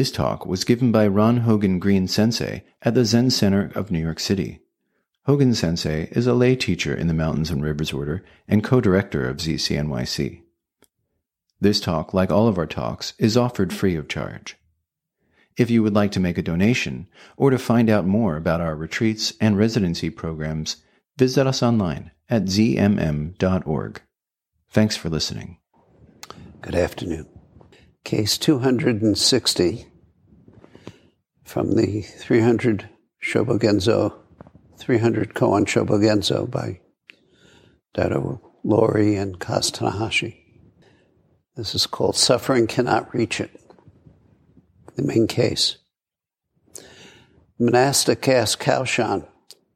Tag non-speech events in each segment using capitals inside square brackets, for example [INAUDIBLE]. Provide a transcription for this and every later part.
This talk was given by Ron Hogen Green Sensei at the Zen Center of New York City. Hogen Sensei is a lay teacher in the Mountains and Rivers Order and co director of ZCNYC. This talk, like all of our talks, is offered free of charge. If you would like to make a donation or to find out more about our retreats and residency programs, visit us online at zmm.org. Thanks for listening. Good afternoon. Case 260 from the 300 Shobogenzo, 300 Koan Shobogenzo by Daido Loori and Kaz Tanahashi. This is called Suffering Cannot Reach It, the main case. Monastic asked Caoshan,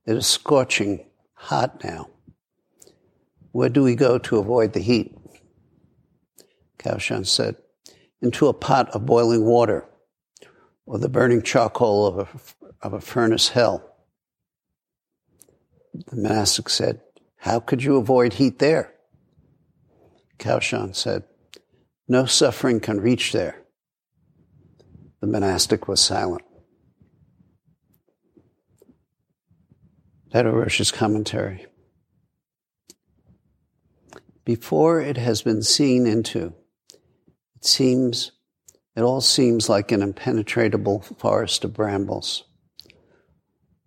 it is scorching hot now. Where do we go to avoid the heat? Caoshan said, into a pot of boiling water or the burning charcoal of a, of a furnace hell. The monastic said, How could you avoid heat there? Caoshan said, No suffering can reach there. The monastic was silent. Roshi's commentary. Before it has been seen into, it seems, it all seems like an impenetrable forest of brambles,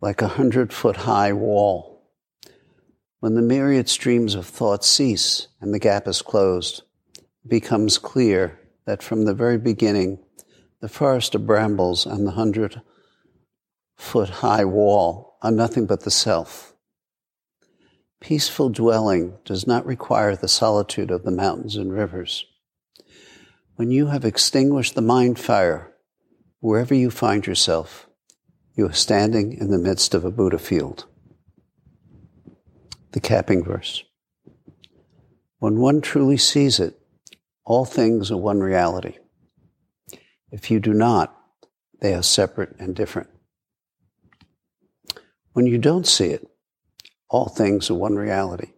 like a hundred foot high wall. When the myriad streams of thought cease and the gap is closed, it becomes clear that from the very beginning, the forest of brambles and the hundred foot high wall are nothing but the self. Peaceful dwelling does not require the solitude of the mountains and rivers. When you have extinguished the mind fire, wherever you find yourself, you are standing in the midst of a Buddha field. The capping verse. When one truly sees it, all things are one reality. If you do not, they are separate and different. When you don't see it, all things are one reality.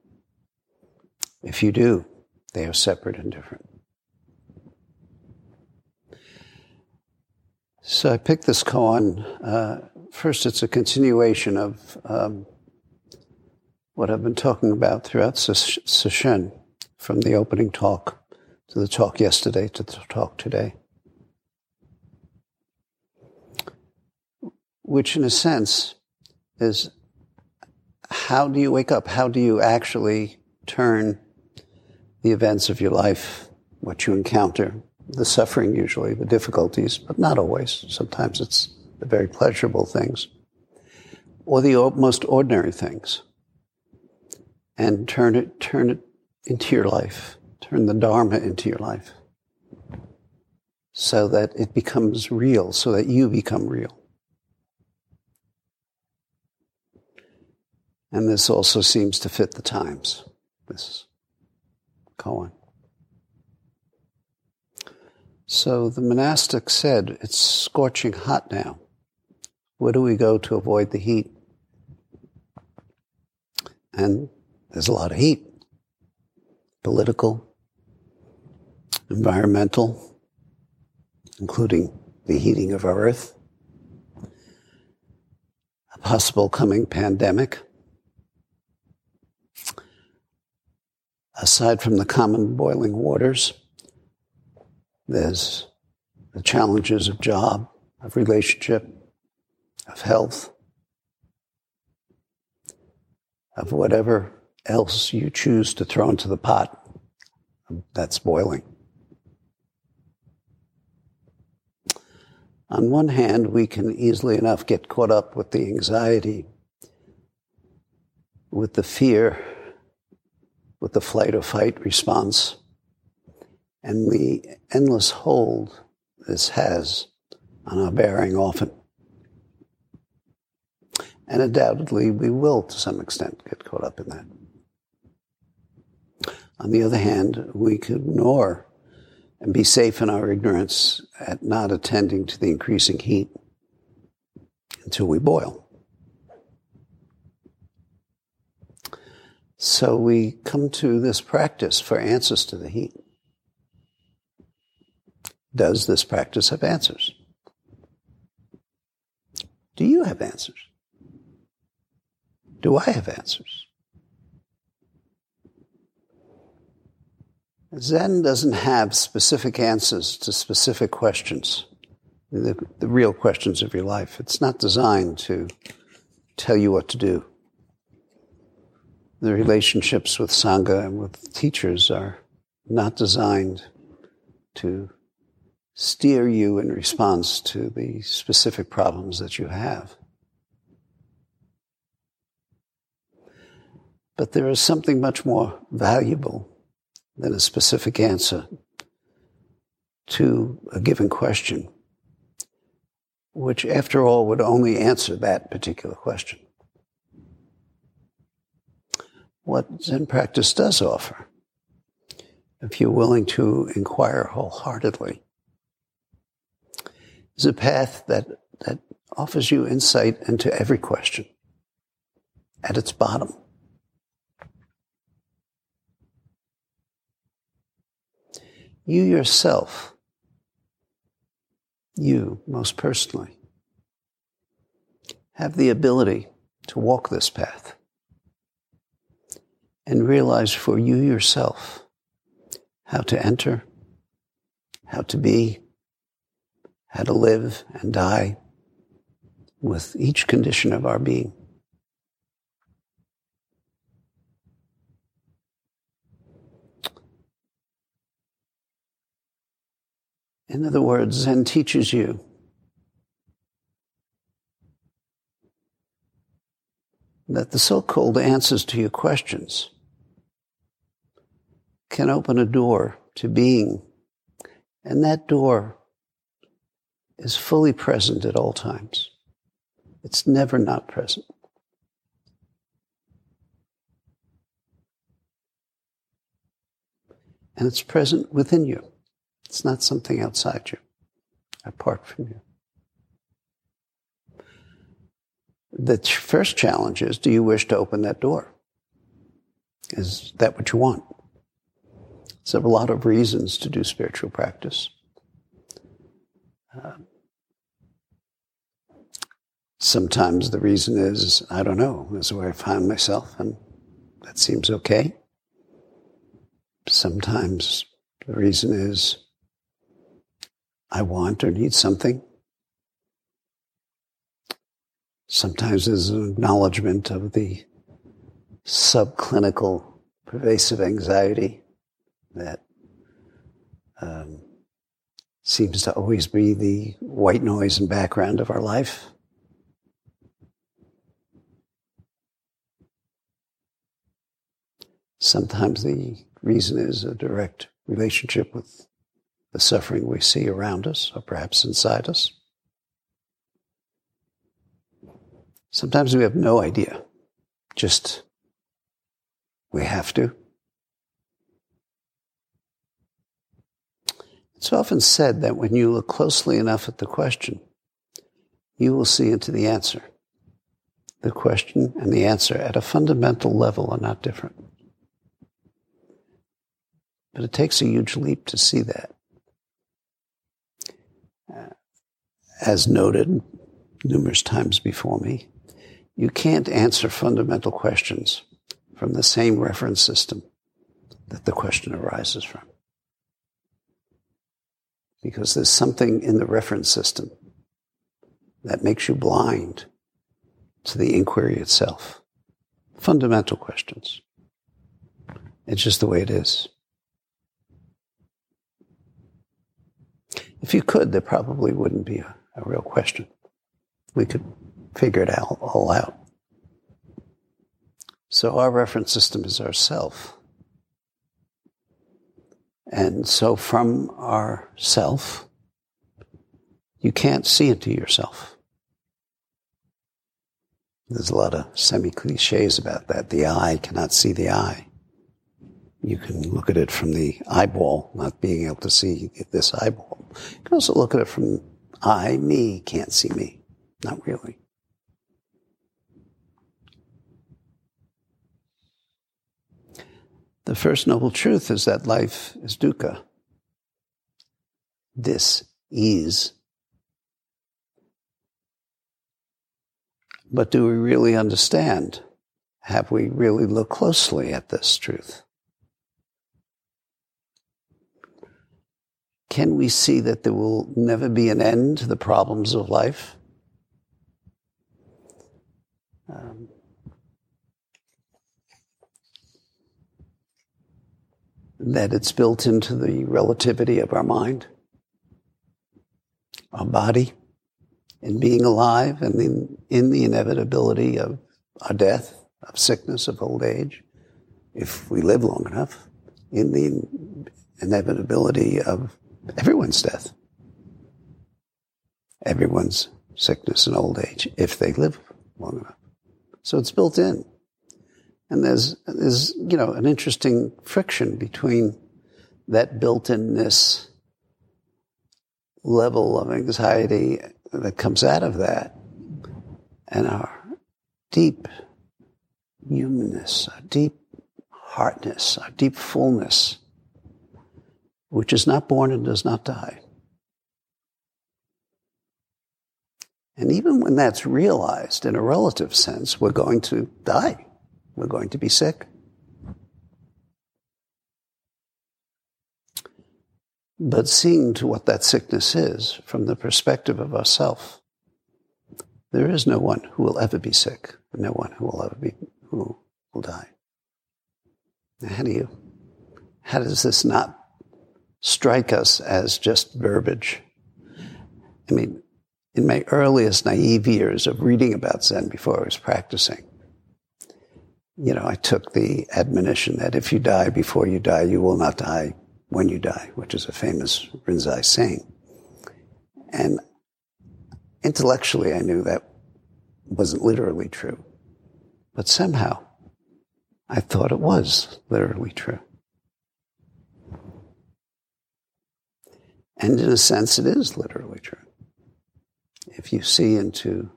If you do, they are separate and different. So I picked this koan. Uh, first, it's a continuation of um, what I've been talking about throughout Sesshin, from the opening talk to the talk yesterday to the talk today. Which, in a sense, is how do you wake up? How do you actually turn the events of your life, what you encounter, the suffering usually, the difficulties, but not always. Sometimes it's the very pleasurable things or the most ordinary things and turn it, turn it into your life, turn the Dharma into your life so that it becomes real, so that you become real. And this also seems to fit the times, this koan. So the monastic said, It's scorching hot now. Where do we go to avoid the heat? And there's a lot of heat political, environmental, including the heating of our earth, a possible coming pandemic. aside from the common boiling waters, there's the challenges of job, of relationship, of health, of whatever else you choose to throw into the pot that's boiling. On one hand, we can easily enough get caught up with the anxiety, with the fear with the flight or fight response and the endless hold this has on our bearing often. And undoubtedly, we will to some extent get caught up in that. On the other hand, we could ignore and be safe in our ignorance at not attending to the increasing heat until we boil. So we come to this practice for answers to the heat. Does this practice have answers? Do you have answers? Do I have answers? Zen doesn't have specific answers to specific questions, the, the real questions of your life. It's not designed to tell you what to do. The relationships with Sangha and with teachers are not designed to steer you in response to the specific problems that you have. But there is something much more valuable than a specific answer to a given question, which, after all, would only answer that particular question. What Zen practice does offer, if you're willing to inquire wholeheartedly, is a path that, that offers you insight into every question at its bottom. You yourself, you most personally, have the ability to walk this path and realize for you yourself how to enter, how to be, how to live and die with each condition of our being. In other words, Zen teaches you that the so called answers to your questions can open a door to being, and that door is fully present at all times. It's never not present. And it's present within you. It's not something outside you, apart from you. The first challenge is do you wish to open that door? Is that what you want? So, a lot of reasons to do spiritual practice. Uh, sometimes the reason is, I don't know, is where I find myself, and that seems okay. Sometimes the reason is, I want or need something. Sometimes there's an acknowledgement of the subclinical pervasive anxiety that um, seems to always be the white noise and background of our life. Sometimes the reason is a direct relationship with the suffering we see around us or perhaps inside us. Sometimes we have no idea, just we have to. It's often said that when you look closely enough at the question, you will see into the answer. The question and the answer at a fundamental level are not different. But it takes a huge leap to see that. Uh, as noted numerous times before me, you can't answer fundamental questions from the same reference system that the question arises from. Because there's something in the reference system that makes you blind to the inquiry itself. Fundamental questions. It's just the way it is. If you could, there probably wouldn't be a a real question. We could figure it out, all out. So our reference system is ourself. And so from our self, you can't see into yourself. There's a lot of semi cliches about that. The eye cannot see the eye. You can look at it from the eyeball, not being able to see this eyeball. You can also look at it from I, me, can't see me. Not really. The first noble truth is that life is dukkha. This is. But do we really understand? Have we really looked closely at this truth? Can we see that there will never be an end to the problems of life? Um, that it's built into the relativity of our mind, our body, in being alive, and in, in the inevitability of our death, of sickness, of old age, if we live long enough, in the inevitability of everyone's death, everyone's sickness and old age, if they live long enough. So it's built in. And there's, there's, you know, an interesting friction between that built-inness level of anxiety that comes out of that and our deep humanness, our deep heartness, our deep fullness, which is not born and does not die. And even when that's realized in a relative sense, we're going to die. We're going to be sick. But seeing to what that sickness is from the perspective of ourself, there is no one who will ever be sick, no one who will ever be who will die. How do you how does this not strike us as just verbiage? I mean, in my earliest naive years of reading about Zen before I was practicing, you know, I took the admonition that if you die before you die, you will not die when you die, which is a famous Rinzai saying. And intellectually, I knew that wasn't literally true. But somehow, I thought it was literally true. And in a sense, it is literally true. If you see into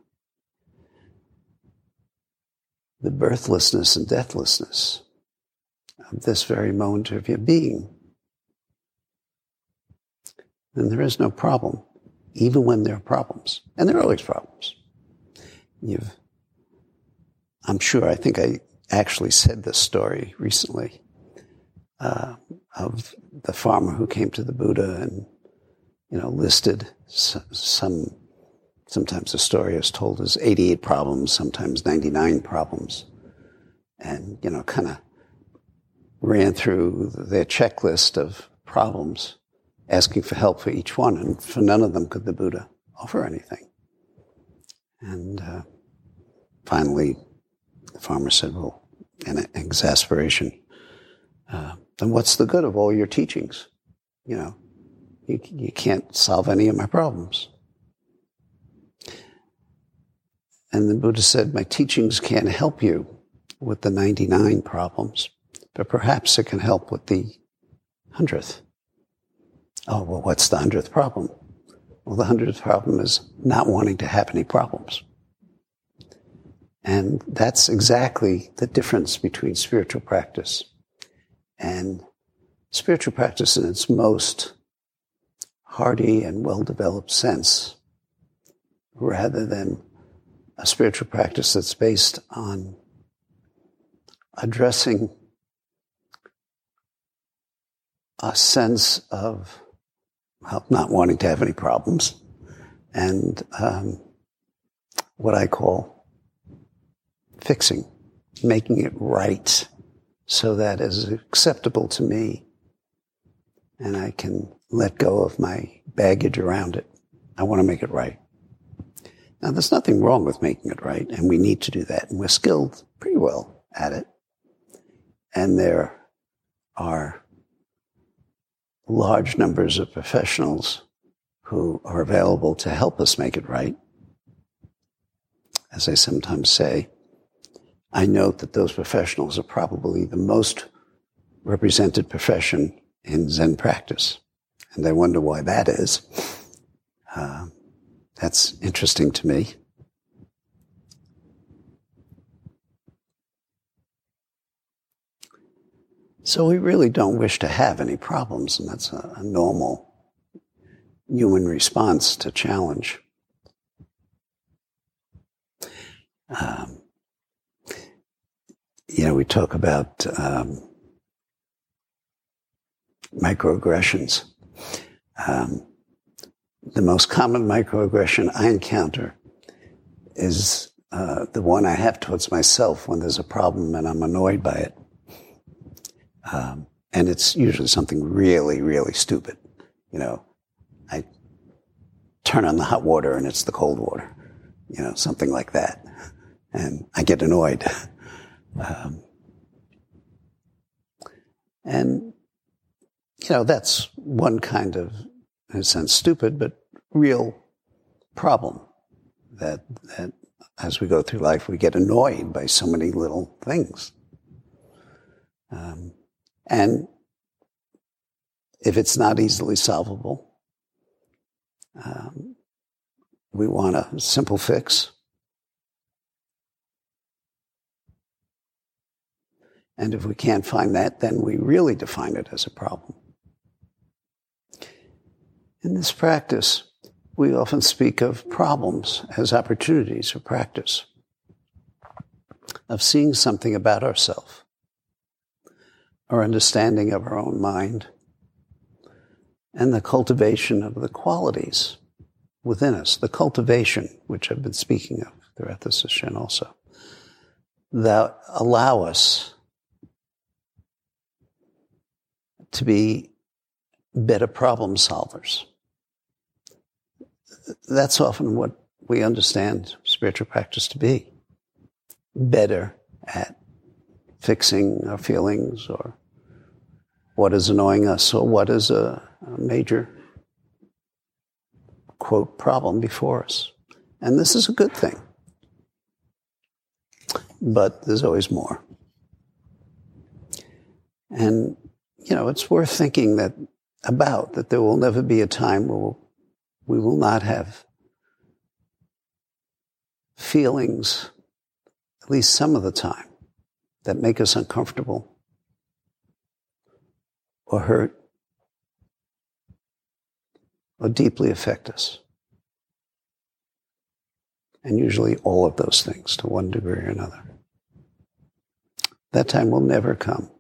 the birthlessness and deathlessness of this very moment of your being, then there is no problem, even when there are problems. And there are always problems. You've, I'm sure, I think I actually said this story recently uh, of the farmer who came to the Buddha and, you know, listed some Sometimes the story is told as 88 problems, sometimes 99 problems. And, you know, kind of ran through their checklist of problems, asking for help for each one. And for none of them could the Buddha offer anything. And uh, finally, the farmer said, well, in exasperation, uh, then what's the good of all your teachings? You know, you, you can't solve any of my problems. And the Buddha said, My teachings can't help you with the 99 problems, but perhaps it can help with the hundredth. Oh, well, what's the hundredth problem? Well, the hundredth problem is not wanting to have any problems. And that's exactly the difference between spiritual practice and spiritual practice in its most hearty and well developed sense, rather than a spiritual practice that's based on addressing a sense of well, not wanting to have any problems and um, what I call fixing, making it right so that is acceptable to me and I can let go of my baggage around it. I want to make it right. Now, there's nothing wrong with making it right, and we need to do that, and we're skilled pretty well at it. And there are large numbers of professionals who are available to help us make it right. As I sometimes say, I note that those professionals are probably the most represented profession in Zen practice. And I wonder why that is. Uh, that's interesting to me. So we really don't wish to have any problems, and that's a, a normal human response to challenge. Um, you know, we talk about um, microaggressions. Um, the most common microaggression I encounter is uh, the one I have towards myself when there's a problem and I'm annoyed by it. Um, and it's usually something really, really stupid. You know, I turn on the hot water and it's the cold water. You know, something like that. And I get annoyed. [LAUGHS] Um, and, you know, that's one kind of, in a sense, stupid, but real problem that, that as we go through life, we get annoyed by so many little things. Um, and if it's not easily solvable, um, we want a simple fix. And if we can't find that, then we really define it as a problem. In this practice, we often speak of problems as opportunities for practice, of seeing something about ourselves, our understanding of our own mind, and the cultivation of the qualities within us, the cultivation, which I've been speaking of throughout this session also, that allow us to be better problem solvers. That's often what we understand spiritual practice to be. Better at fixing our feelings or what is annoying us or what is a, a major quote problem before us. And this is a good thing. But there's always more. And you know, it's worth thinking that about that there will never be a time where we'll, we will not have feelings, at least some of the time, that make us uncomfortable or hurt or deeply affect us. And usually all of those things to one degree or another. That time will never come.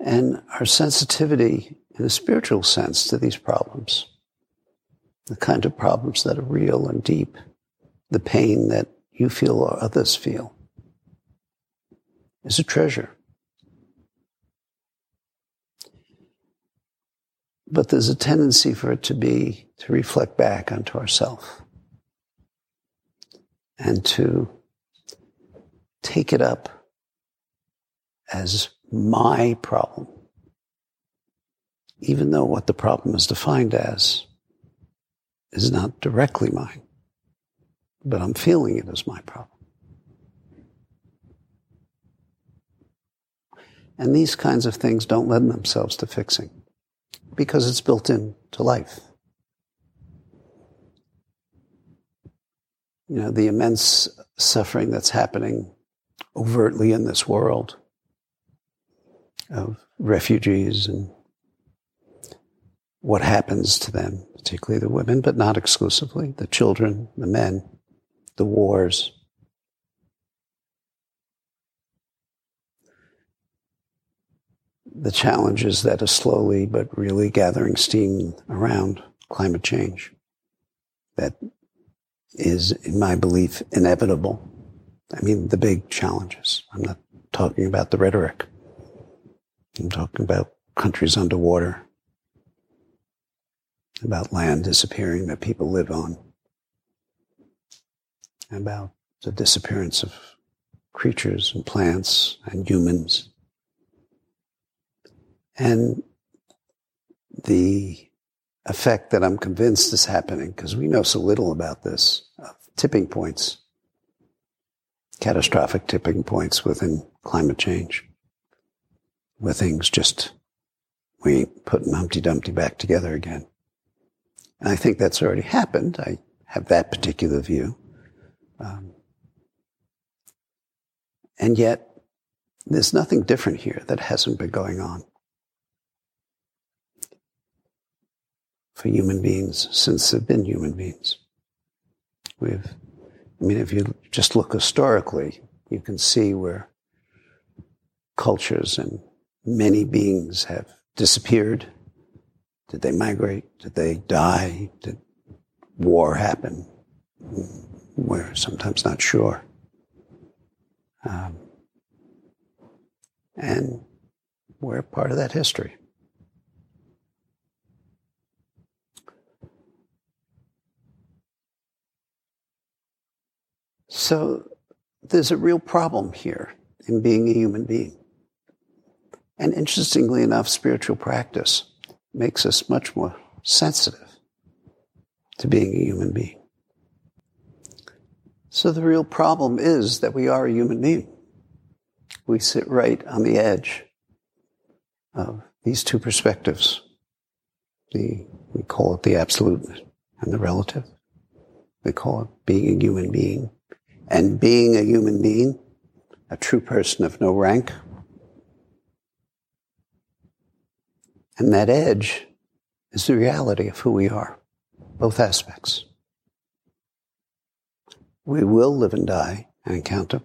and our sensitivity in a spiritual sense to these problems, the kind of problems that are real and deep, the pain that you feel or others feel, is a treasure. But there's a tendency for it to be to reflect back onto ourself. And to take it up as my problem, even though what the problem is defined as is not directly mine, but I'm feeling it as my problem. And these kinds of things don't lend themselves to fixing because it's built into life. You know, the immense suffering that's happening overtly in this world of refugees and what happens to them, particularly the women, but not exclusively, the children, the men, the wars. The challenges that are slowly but really gathering steam around climate change that is, in my belief, inevitable. I mean, the big challenges. I'm not talking about the rhetoric. I'm talking about countries underwater, about land disappearing that people live on, about the disappearance of creatures and plants and humans. And the effect that I'm convinced is happening, because we know so little about this, of tipping points, catastrophic tipping points within climate change where things just, we ain't putting Humpty Dumpty back together again. And I think that's already happened. I have that particular view. Um, and yet, there's nothing different here that hasn't been going on for human beings since there have been human beings. We've, I mean, if you just look historically, you can see where cultures and many beings have disappeared. Did they migrate? Did they die? Did war happen? We're sometimes not sure. Um, and we're part of that history. So there's a real problem here in being a human being. And interestingly enough, spiritual practice makes us much more sensitive to being a human being. So the real problem is that we are a human being. We sit right on the edge of these two perspectives. The, we call it the absolute and the relative. We call it being a human being. And being a human being, a true person of no rank. And that edge is the reality of who we are, both aspects. We will live and die and encounter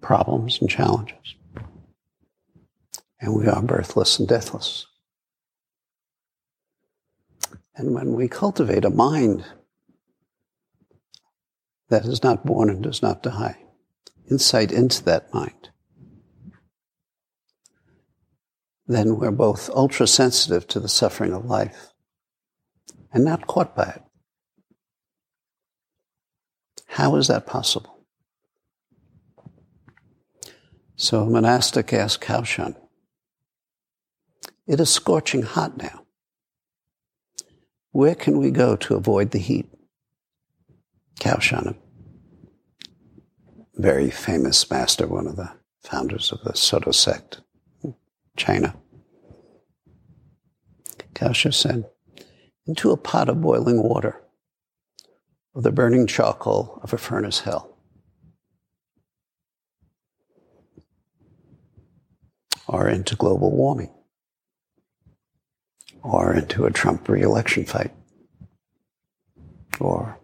problems and challenges. And we are birthless and deathless. And when we cultivate a mind that is not born and does not die, insight into that mind, then we're both ultra sensitive to the suffering of life and not caught by it. How is that possible? So a monastic asked Caoshan, It is scorching hot now. Where can we go to avoid the heat? Caoshan, a very famous master, one of the founders of the Soto sect, China. Kaosha said, into a pot of boiling water or the burning charcoal of a furnace hell. Or into global warming. Or into a Trump re election fight. Or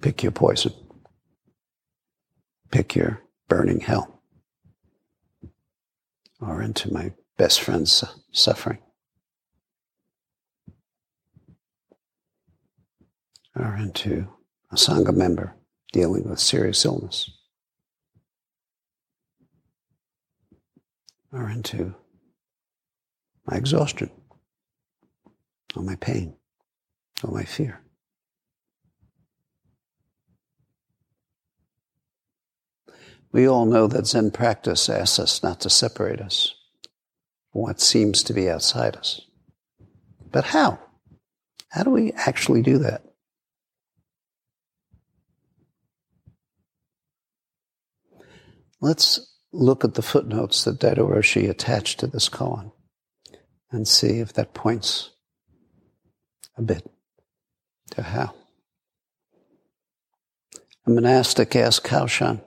pick your poison. Pick your burning hell. Or into my best friend's suffering. Or into a Sangha member dealing with serious illness. Or into my exhaustion, or my pain, or my fear. We all know that Zen practice asks us not to separate us from what seems to be outside us. But how? How do we actually do that? Let's look at the footnotes that Daido Roshi attached to this koan and see if that points a bit to how. A monastic asked Caoshan,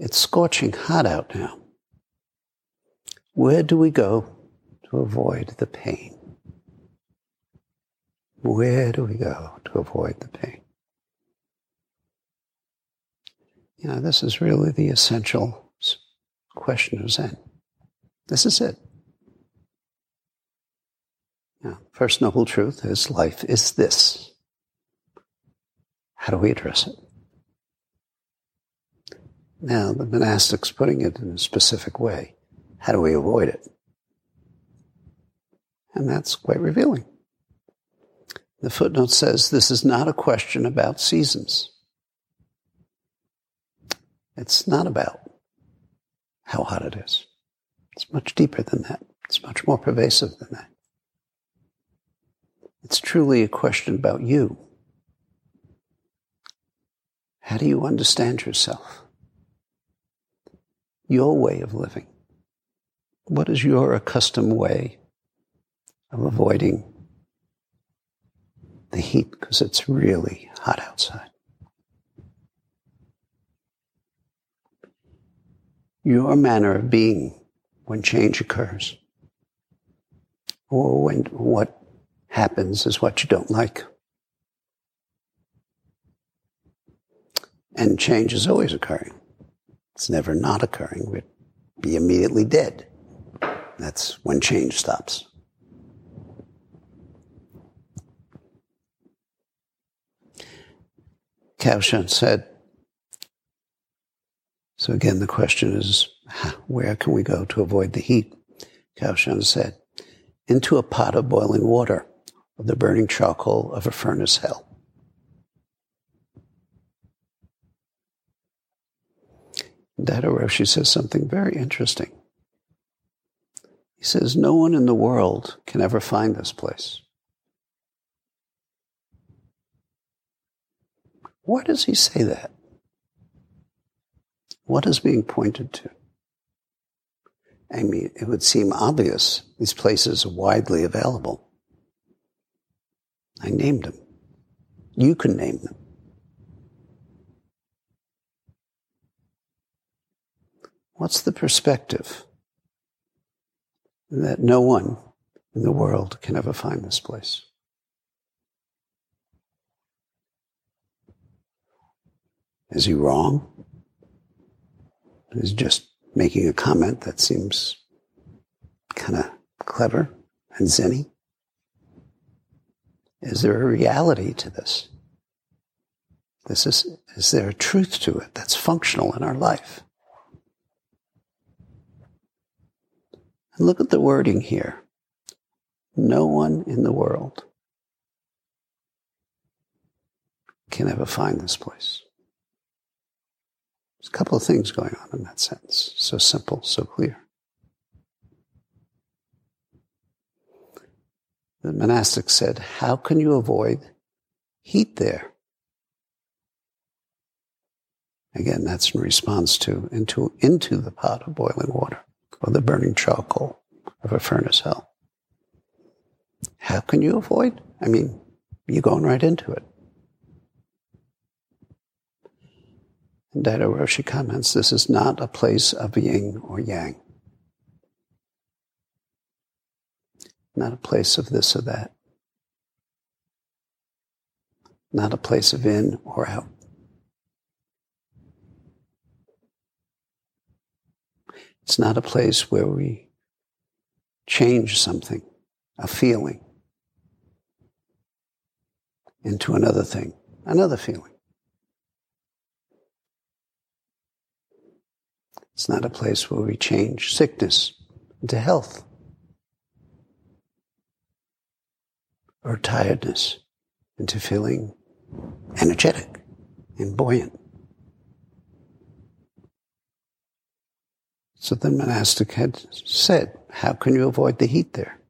it's scorching hot out now. Where do we go to avoid the pain? Where do we go to avoid the pain? You know, this is really the essential question of Zen. This is it. Now, first noble truth is life is this. How do we address it? Now, the monastic's putting it in a specific way. How do we avoid it? And that's quite revealing. The footnote says this is not a question about seasons. It's not about how hot it is. It's much deeper than that. It's much more pervasive than that. It's truly a question about you. How do you understand yourself? Your way of living? What is your accustomed way of avoiding the heat because it's really hot outside? Your manner of being when change occurs, or when what happens is what you don't like. And change is always occurring. It's never not occurring. We'd be immediately dead. That's when change stops. Caoshan said, so again, the question is, where can we go to avoid the heat? Caoshan said, into a pot of boiling water of the burning charcoal of a furnace hell. Daido Roshi says something very interesting. He says, No one in the world can ever find this place. Why does he say that? What is being pointed to? I mean, it would seem obvious these places are widely available. I named them. You can name them. What's the perspective? That no one in the world can ever find this place. Is he wrong? Is he just making a comment that seems kind of clever and zenny? Is there a reality to this? This is, is there a truth to it that's functional in our life? Look at the wording here. No one in the world can ever find this place. There's a couple of things going on in that sentence. So simple, so clear. The monastic said, How can you avoid heat there? Again, that's in response to into, into the pot of boiling water or the burning charcoal of a furnace hell. How can you avoid? I mean, you're going right into it. And Daido oh, Roshi comments, this is not a place of yin or yang. Not a place of this or that. Not a place of in or out. It's not a place where we change something, a feeling, into another thing, another feeling. It's not a place where we change sickness into health or tiredness into feeling energetic and buoyant. So the monastic had said, How can you avoid the heat there?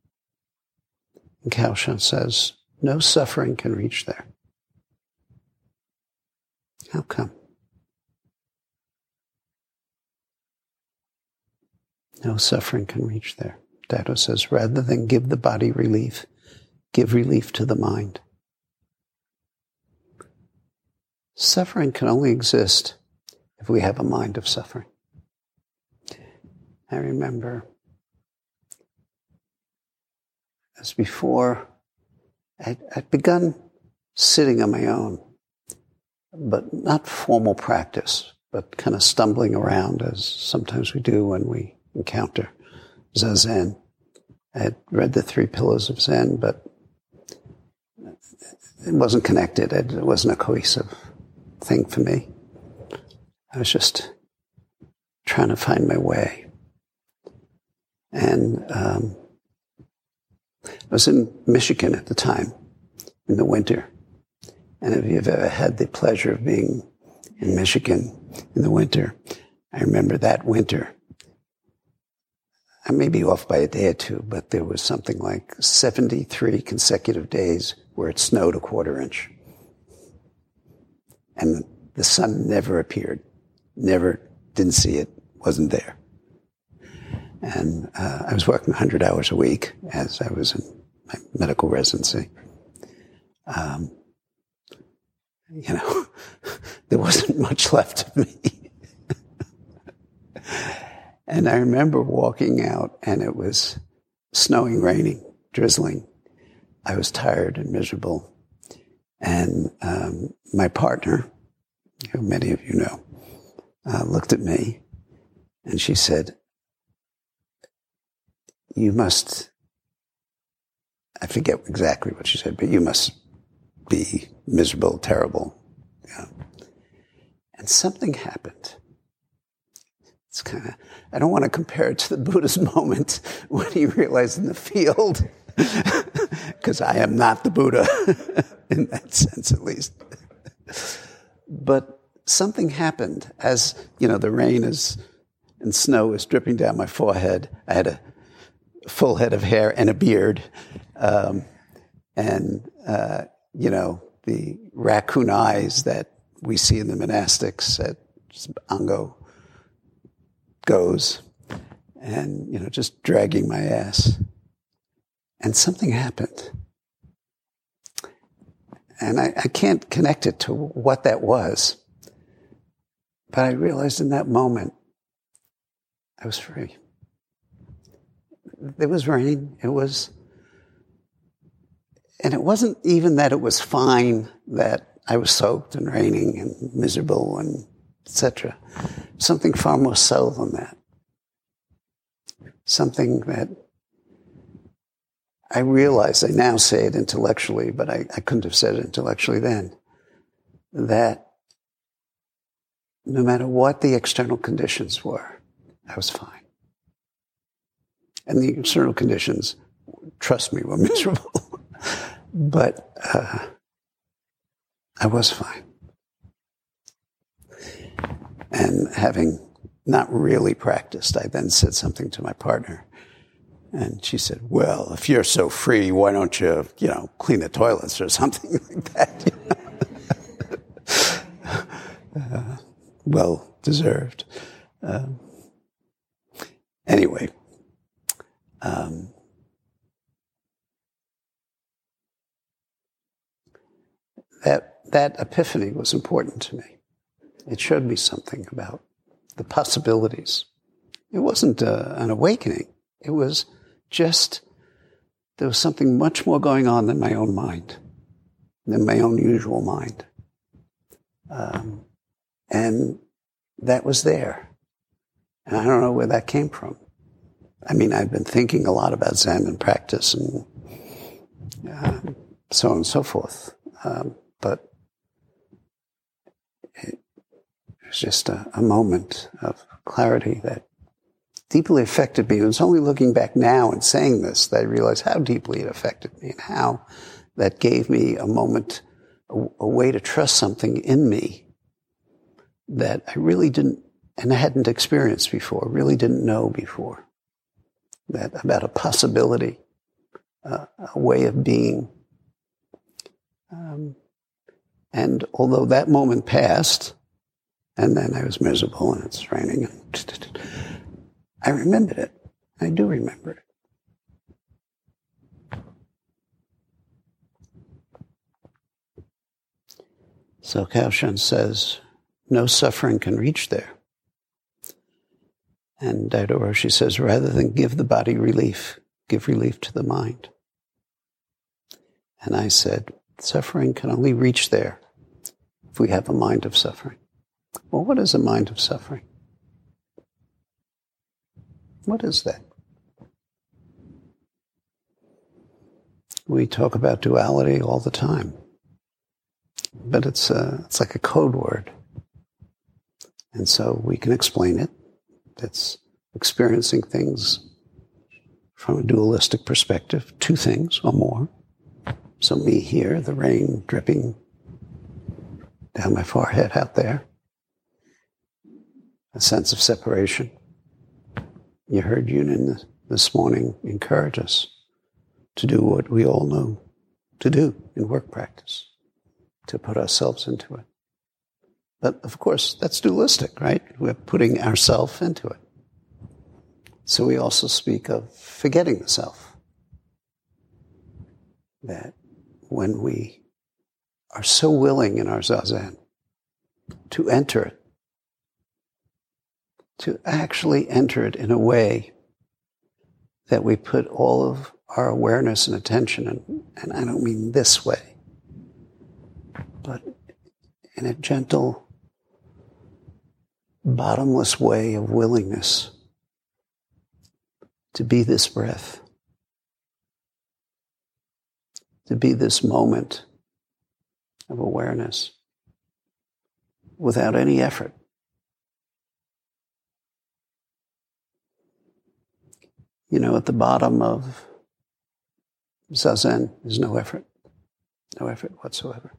And Caoshan says, No suffering can reach there. How come? No suffering can reach there. Daido says, rather than give the body relief, give relief to the mind. Suffering can only exist if we have a mind of suffering. I remember as before, I'd, I'd begun sitting on my own, but not formal practice, but kind of stumbling around as sometimes we do when we encounter Zazen. I had read the Three Pillars of Zen, but it wasn't connected. It wasn't a cohesive thing for me. I was just trying to find my way. And um, I was in Michigan at the time in the winter. And if you've ever had the pleasure of being in Michigan in the winter, I remember that winter I may be off by a day or two, but there was something like 73 consecutive days where it snowed a quarter inch. And the sun never appeared, never, didn't see it, wasn't there. And uh, I was working 100 hours a week as I was in my medical residency. Um, you know, [LAUGHS] there wasn't much left of me. [LAUGHS] And I remember walking out and it was snowing, raining, drizzling. I was tired and miserable. And um, my partner, who many of you know, uh, looked at me and she said, You must, I forget exactly what she said, but you must be miserable, terrible. Yeah. And something happened. It's kind of, I don't want to compare it to the Buddha's [LAUGHS] moment when he realized in the field, [LAUGHS] because I am not the Buddha [LAUGHS] in that sense, at least. But something happened as, you know, the rain is, and snow was dripping down my forehead. I had a full head of hair and a beard. Um, and, uh, you know, the raccoon eyes that we see in the monastics at Ango goes and, you know, just dragging my ass. And something happened. And I, I can't connect it to what that was. But I realized in that moment, I was free. It was raining. It was, and it wasn't even that it was fine that I was soaked and raining and miserable and etc. Something far more subtle than that. Something that I realize, I now say it intellectually, but I, I couldn't have said it intellectually then, that no matter what the external conditions were, I was fine. And the external conditions, trust me, were [LAUGHS] miserable. but uh, I was fine. And having not really practiced, I then said something to my partner. And she said, Well, if you're so free, why don't you, you know, clean the toilets or [LAUGHS] something like that? [LAUGHS] uh, well deserved. Um, anyway, um, that, that epiphany was important to me. It showed me something about the possibilities. It wasn't uh, an awakening. It was just, there was something much more going on than my own mind, than my own usual mind. Um, and that was there. And I don't know where that came from. I mean, I've been thinking a lot about Zen and practice and uh, so on and so forth. Um, but it was just a, a, moment of clarity that deeply affected me. It was only looking back now and saying this that I realized how deeply it affected me and how that gave me a moment, a, a way to trust something in me that I really didn't, and I hadn't experienced before, really didn't know before, that about a possibility, uh, a way of being. Um, and although that moment passed, and then I was miserable and it's raining, and [LAUGHS] I remembered it. I do remember it. So Caoshan says, no suffering can reach there. And Daido Roshi says, rather than give the body relief, give relief to the mind. And I said, suffering can only reach there if we have a mind of suffering. Well, what is a mind of suffering? What is that? We talk about duality all the time, but it's, a, it's like a code word. And so we can explain it. It's experiencing things from a dualistic perspective, two things or more. So me here, the rain dripping down my forehead out there, a sense of separation. You heard Yunin this morning encourage us to do what we all know to do in work practice, to put ourselves into it. But of course, that's dualistic, right? We're putting ourself into it. So we also speak of forgetting the self. That when we are so willing in our zazen to enter it, to actually enter it in a way that we put all of our awareness and attention, and, and I don't mean this way, but in a gentle bottomless way of willingness to be this breath, to be this moment of awareness without any effort. You know, at the bottom of Zazen is no effort, no effort whatsoever.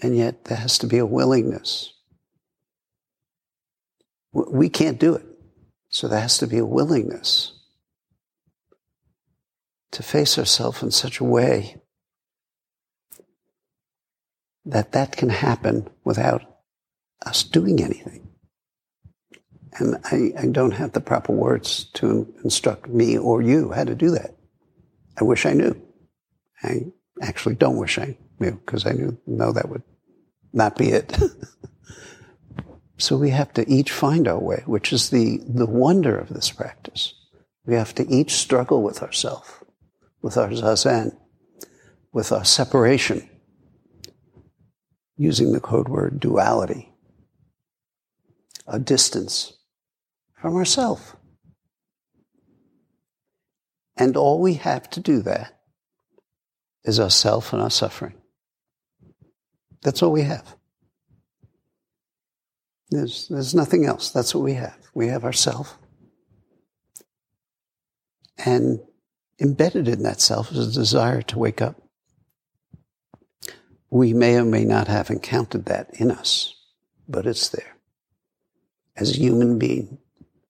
And yet there has to be a willingness. We can't do it. So there has to be a willingness to face ourselves in such a way that that can happen without us doing anything. And I, I, don't have the proper words to instruct me or you how to do that. I wish I knew. I actually don't wish I because I knew know that would not be it. [LAUGHS] so we have to each find our way, which is the, the wonder of this practice. We have to each struggle with ourselves, with our zazen, with our separation using the code word duality, a distance from ourself. And all we have to do that is ourself and our suffering. That's all we have. There's, there's nothing else. That's what we have. We have ourself. And embedded in that self is a desire to wake up we may or may not have encountered that in us, but it's there. As a human being,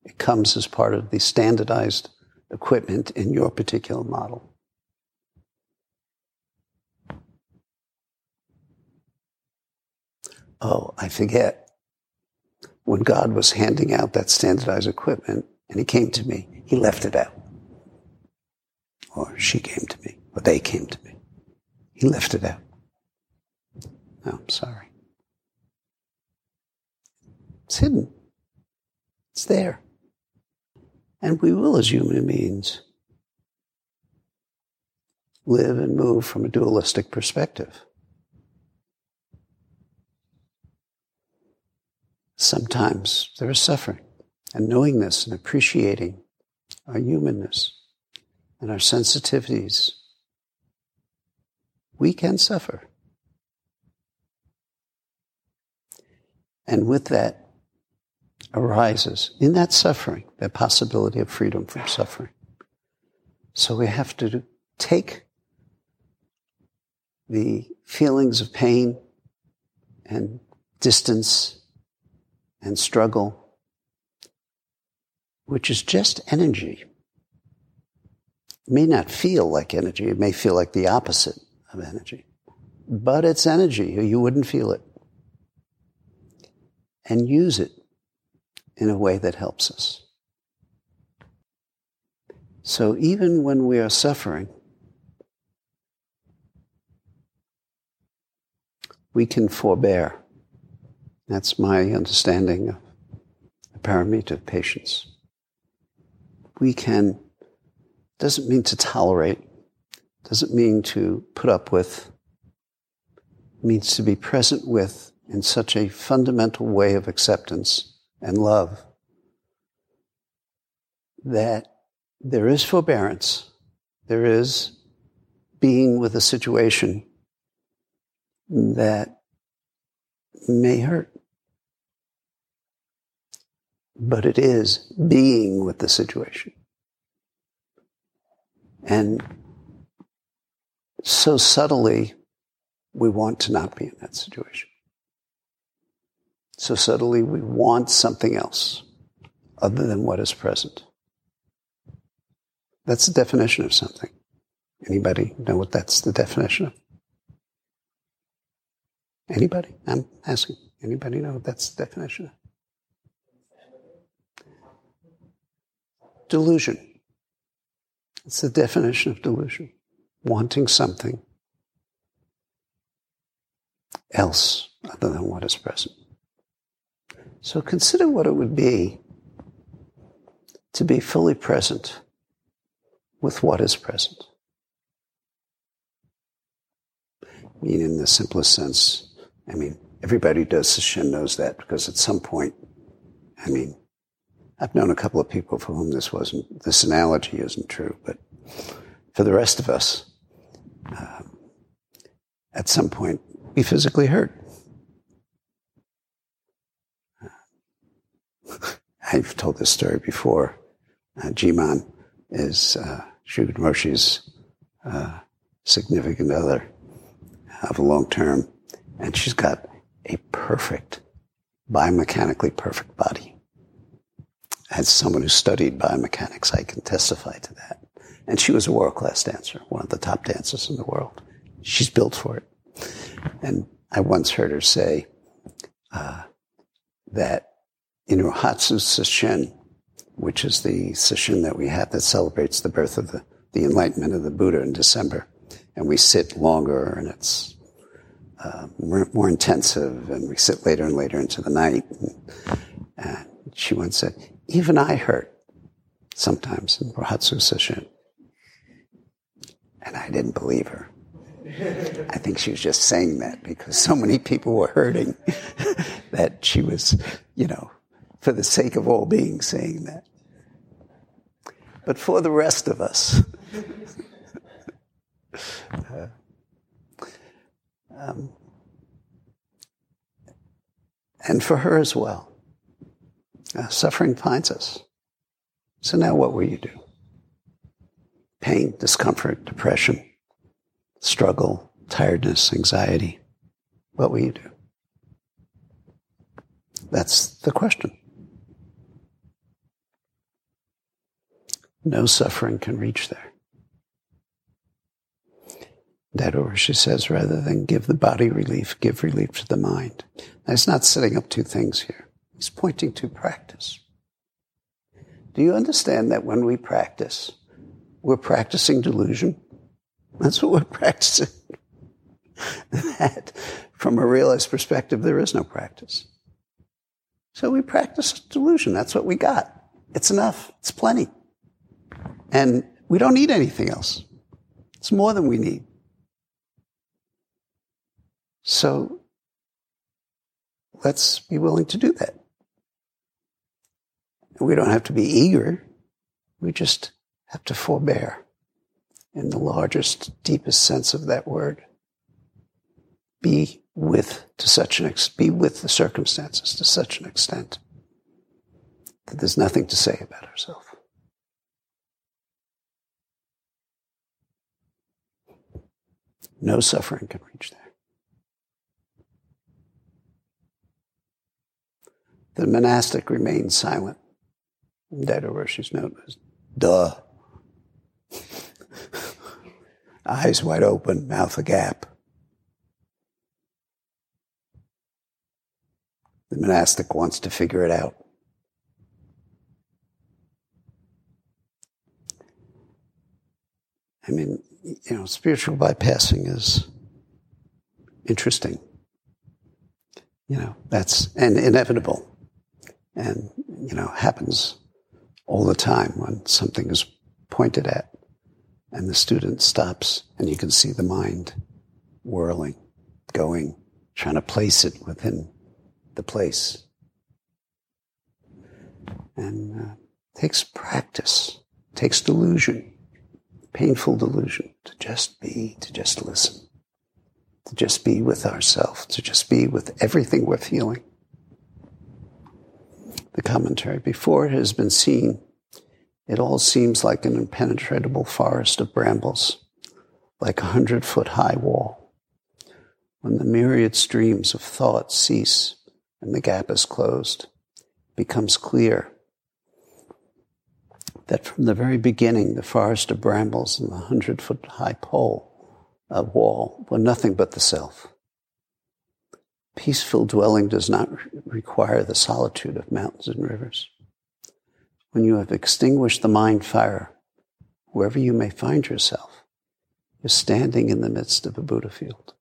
it comes as part of the standardized equipment in your particular model. Oh, I forget. When God was handing out that standardized equipment and he came to me, he left it out. Or she came to me, or they came to me. He left it out. Oh, I'm sorry. It's hidden. It's there. And we will, as human beings, live and move from a dualistic perspective. Sometimes there is suffering, and knowing this and appreciating our humanness and our sensitivities, we can suffer. And with that arises, in that suffering, the possibility of freedom from suffering. So we have to take the feelings of pain and distance and struggle, which is just energy. It may not feel like energy, it may feel like the opposite of energy, but it's energy, you wouldn't feel it and use it in a way that helps us. So even when we are suffering, we can forbear. That's my understanding of the paramita of patience. We can, doesn't mean to tolerate, doesn't mean to put up with, means to be present with in such a fundamental way of acceptance and love that there is forbearance, there is being with a situation that may hurt. But it is being with the situation. And so subtly, we want to not be in that situation. So subtly we want something else other than what is present. That's the definition of something. Anybody know what that's the definition of? Anybody? I'm asking. Anybody know what that's the definition of? Delusion. It's the definition of delusion. Wanting something else other than what is present. So consider what it would be to be fully present with what is present. I mean, in the simplest sense, I mean, everybody who does Sesshin knows that because at some point, I mean, I've known a couple of people for whom this wasn't, this analogy isn't true, but for the rest of us, um, at some point, we physically hurt. [LAUGHS] I've told this story before. Uh, Jiman is uh, Roshi's uh, significant other of a long term, and she's got a perfect, biomechanically perfect body. As someone who studied biomechanics, I can testify to that. And she was a world class dancer, one of the top dancers in the world. She's built for it. And I once heard her say uh, that in Rohatsu Sesshin, which is the sesshin that we have that celebrates the birth of the, the enlightenment of the Buddha in December, and we sit longer and it's uh, more, more, intensive and we sit later and later into the night. And, and she once said, even I hurt sometimes in Rohatsu Sesshin. And I didn't believe her. I think she was just saying that because so many people were hurting [LAUGHS] that she was, you know, for the sake of all being saying that. But for the rest of us, [LAUGHS] um, and for her as well, uh, suffering finds us. So now what will you do? Pain, discomfort, depression, struggle, tiredness, anxiety. What will you do? That's the question. No suffering can reach there. Daido Roshi says, rather than give the body relief, give relief to the mind. Now, he's not setting up two things here. He's pointing to practice. Do you understand that when we practice, we're practicing delusion? That's what we're [LAUGHS] practicing. that, from a realized perspective, there is no practice. So we practice delusion. That's what we got. It's enough. It's plenty. And we don't need anything else. It's more than we need. So let's be willing to do that. We don't have to be eager. We just have to forbear in the largest, deepest sense of that word. Be with to such an ex- be with the circumstances to such an extent that there's nothing to say about ourselves. No suffering can reach there. The monastic remains silent. Daido Roshi's note is, duh. [LAUGHS] Eyes wide open, mouth agape. The monastic wants to figure it out. I mean, you know, spiritual bypassing is interesting. You know, that's and inevitable, and you know, happens all the time when something is pointed at, and the student stops, and you can see the mind whirling, going, trying to place it within the place, and uh, takes practice, takes delusion painful delusion to just be, to just listen, to just be with ourselves, to just be with everything we're feeling. The commentary before it has been seen, it all seems like an impenetrable forest of brambles, like a hundred foot high wall. When the myriad streams of thought cease and the gap is closed, it becomes clear that from the very beginning, the forest of brambles and the hundred foot high pole of wall were nothing but the self. Peaceful dwelling does not require the solitude of mountains and rivers. When you have extinguished the mind fire, wherever you may find yourself, you're standing in the midst of a Buddha field.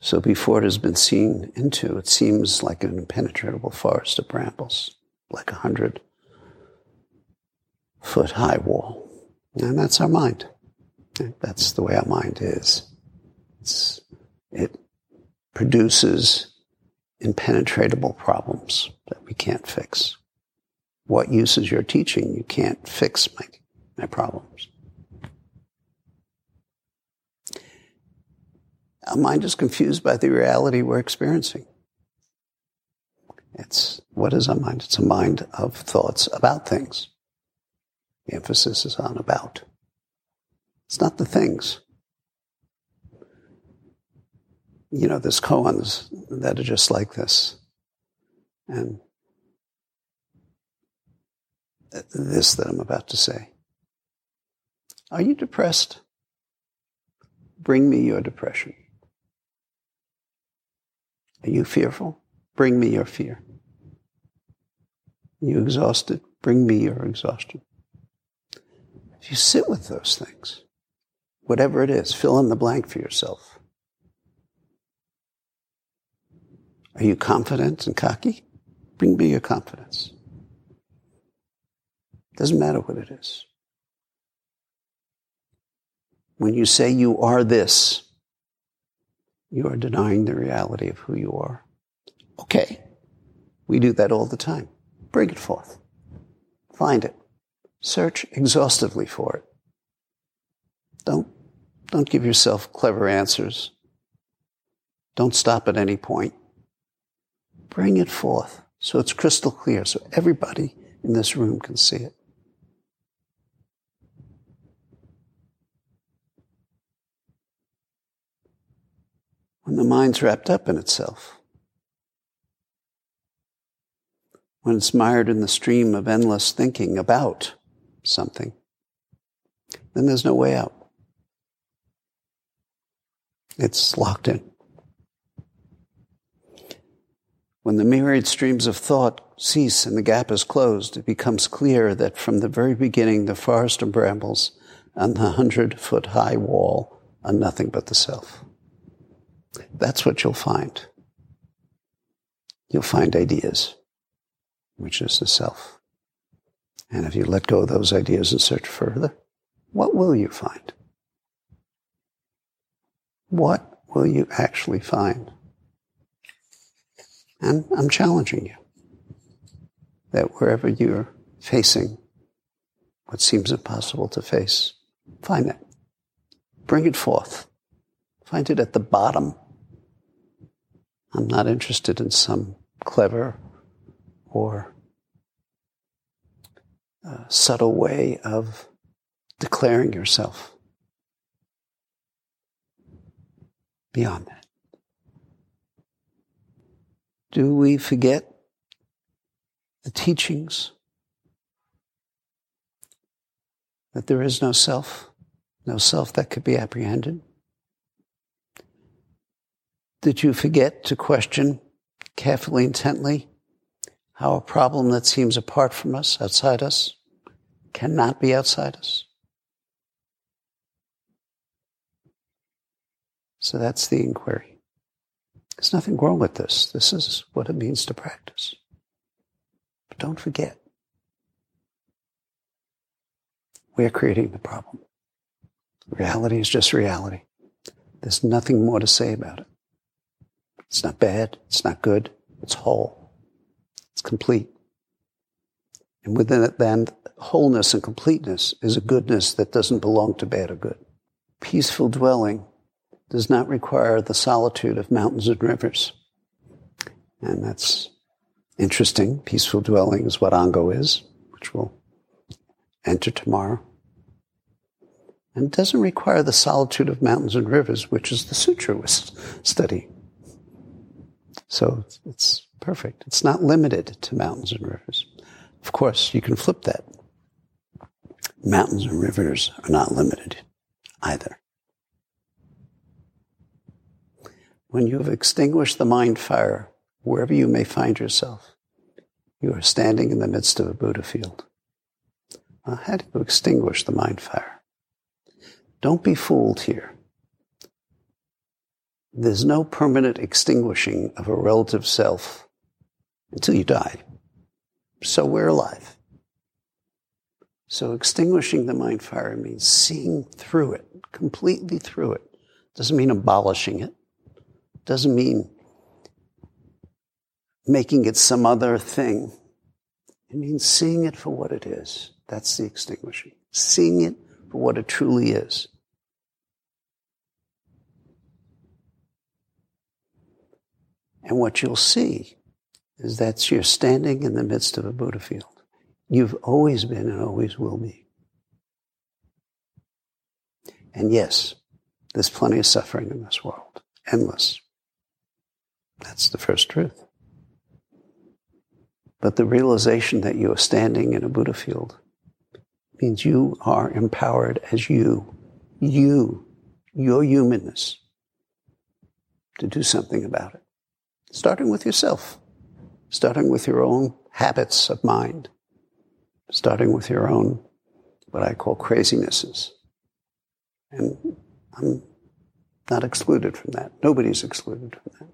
So before it has been seen into, it seems like an impenetrable forest of brambles like a hundred foot high wall. And that's our mind. That's the way our mind is. It's it produces impenetrable problems that we can't fix. What use is your teaching? You can't fix my, my problems. Our mind is confused by the reality we're experiencing. It's what is our mind? It's a mind of thoughts about things. The emphasis is on about. It's not the things. You know, there's koans that are just like this. And this that I'm about to say. Are you depressed? Bring me your depression. Are you fearful? Bring me your fear. Are you exhausted? Bring me your exhaustion. If you sit with those things, whatever it is, fill in the blank for yourself. Are you confident and cocky? Bring me your confidence. Doesn't matter what it is. When you say you are this, you are denying the reality of who you are. Okay. We do that all the time. Bring it forth. Find it. Search exhaustively for it. Don't, don't give yourself clever answers. Don't stop at any point. Bring it forth so it's crystal clear so everybody in this room can see it. When the mind's wrapped up in itself, when it's mired in the stream of endless thinking about something, then there's no way out. It's locked in. When the myriad streams of thought cease and the gap is closed, it becomes clear that from the very beginning, the forest of brambles and the hundred foot high wall are nothing but the self. That's what you'll find. You'll find ideas which is the self. And if you let go of those ideas and search further, what will you find? What will you actually find? And I'm challenging you that wherever you're facing what seems impossible to face, find it. Bring it forth. Find it at the bottom. I'm not interested in some clever or a subtle way of declaring yourself. Beyond that. Do we forget the teachings that there is no self, no self that could be apprehended? Did you forget to question carefully, intently, how a problem that seems apart from us, outside us, cannot be outside us. So that's the inquiry. There's nothing wrong with this. This is what it means to practice. But don't forget, we're creating the problem. Reality is just reality. There's nothing more to say about it. It's not bad. It's not good. It's whole. It's complete. And within it, then, wholeness and completeness is a goodness that doesn't belong to bad or good. Peaceful dwelling does not require the solitude of mountains and rivers. And that's interesting. Peaceful dwelling is what Ango is, which we'll enter tomorrow. And it doesn't require the solitude of mountains and rivers, which is the sutra we're. So it's perfect. It's not limited to mountains and rivers. Of course, you can flip that. Mountains and rivers are not limited either. When you have extinguished the mind fire, wherever you may find yourself, you are standing in the midst of a Buddha field. Well, how do you extinguish the mind fire? Don't be fooled here. There's no permanent extinguishing of a relative self until you die. So we're alive. So extinguishing the mind fire means seeing through it, completely through it. Doesn't mean abolishing it. Doesn't mean making it some other thing. It means seeing it for what it is. That's the extinguishing. Seeing it for what it truly is. And what you'll see is that you're standing in the midst of a Buddha field. You've always been and always will be. And yes, there's plenty of suffering in this world. Endless. That's the first truth. But the realization that you are standing in a Buddha field means you are empowered as you, you, your humanness, to do something about it. Starting with yourself, starting with your own habits of mind, starting with your own, what I call crazinesses. And I'm not excluded from that. Nobody's excluded from that.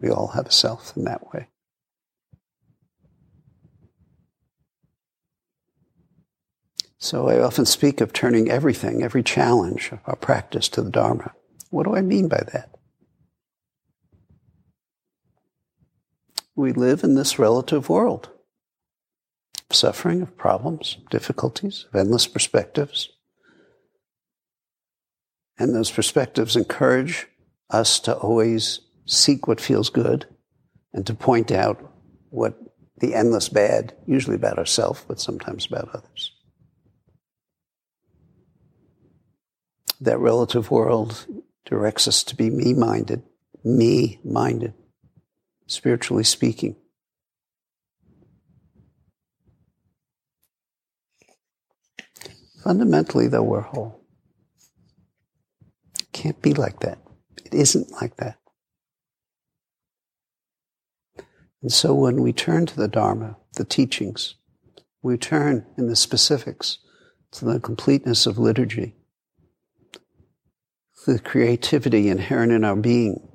We all have a self in that way. So I often speak of turning everything, every challenge of our practice to the Dharma. What do I mean by that? We live in this relative world of suffering, of problems, difficulties, of endless perspectives. And those perspectives encourage us to always seek what feels good and to point out what the endless bad, usually about ourselves, but sometimes about others. That relative world directs us to be me minded, me minded, spiritually speaking. Fundamentally, though, we're whole. Can't be like that. It isn't like that. And so when we turn to the Dharma, the teachings, we turn in the specifics to the completeness of liturgy, the creativity inherent in our being,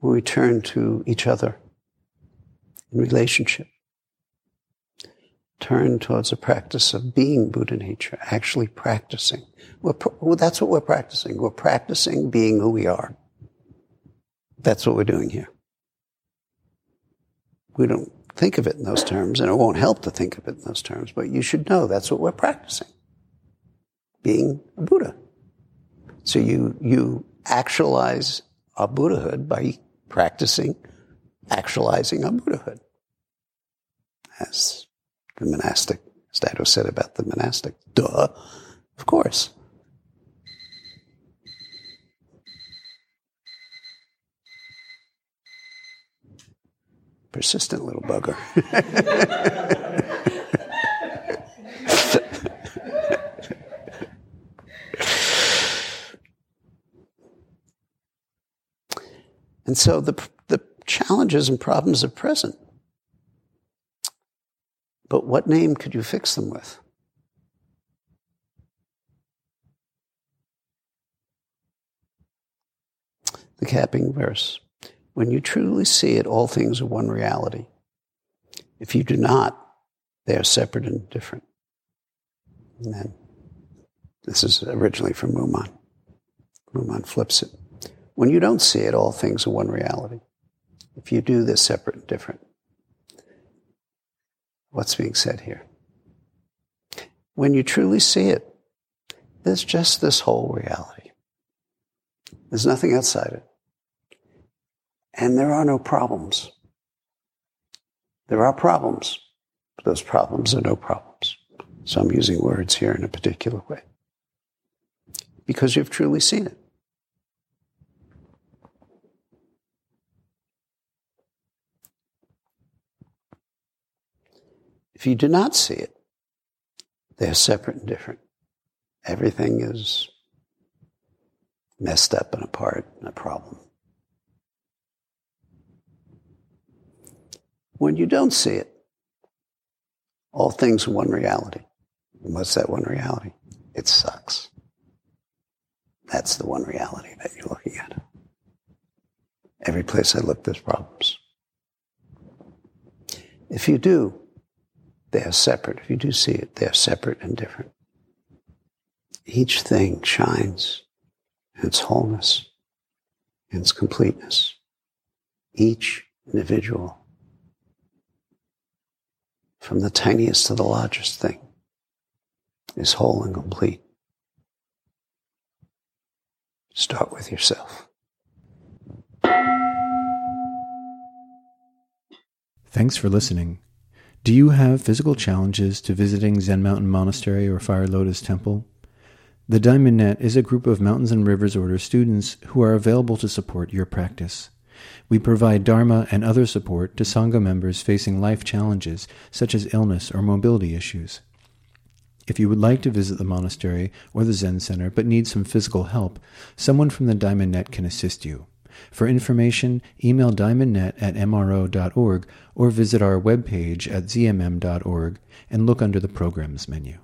we turn to each other in relationship, turn towards a practice of being Buddha nature, actually practicing. Well, that's what we're practicing. We're practicing being who we are. That's what we're doing here. We don't think of it in those terms, and it won't help to think of it in those terms, but you should know that's what we're practicing. Being a Buddha. So you, you actualize our Buddhahood by practicing, actualizing our Buddhahood. As the monastic, Daido said about the monastic. Duh, of course. Persistent little bugger. [LAUGHS] and so the, the challenges and problems are present. But what name could you fix them with? The capping verse. When you truly see it, all things are one reality. If you do not, they are separate and different. And then, this is originally from Mumon. Mumon flips it. When you don't see it, all things are one reality. If you do, they're separate and different what's being said here. When you truly see it, there's just this whole reality. There's nothing outside it. And there are no problems. There are problems, but those problems are no problems. So I'm using words here in a particular way. Because you've truly seen it. If you do not see it, they're separate and different. Everything is messed up and apart and a problem. When you don't see it, all things are one reality. And what's that one reality? It sucks. That's the one reality that you're looking at. Every place I look, there's problems. If you do, they are separate. If you do see it, they are separate and different. Each thing shines in its wholeness in its completeness. Each individual, from the tiniest to the largest thing, is whole and complete. Start with yourself. Thanks for listening. Do you have physical challenges to visiting Zen Mountain Monastery or Fire Lotus Temple? The Diamond Net is a group of Mountains and Rivers Order students who are available to support your practice. We provide Dharma and other support to Sangha members facing life challenges such as illness or mobility issues. If you would like to visit the monastery or the Zen Center but need some physical help, someone from the Diamond Net can assist you. For information, email diamondnet at mro.org or visit our webpage at zmm.org and look under the Programs menu.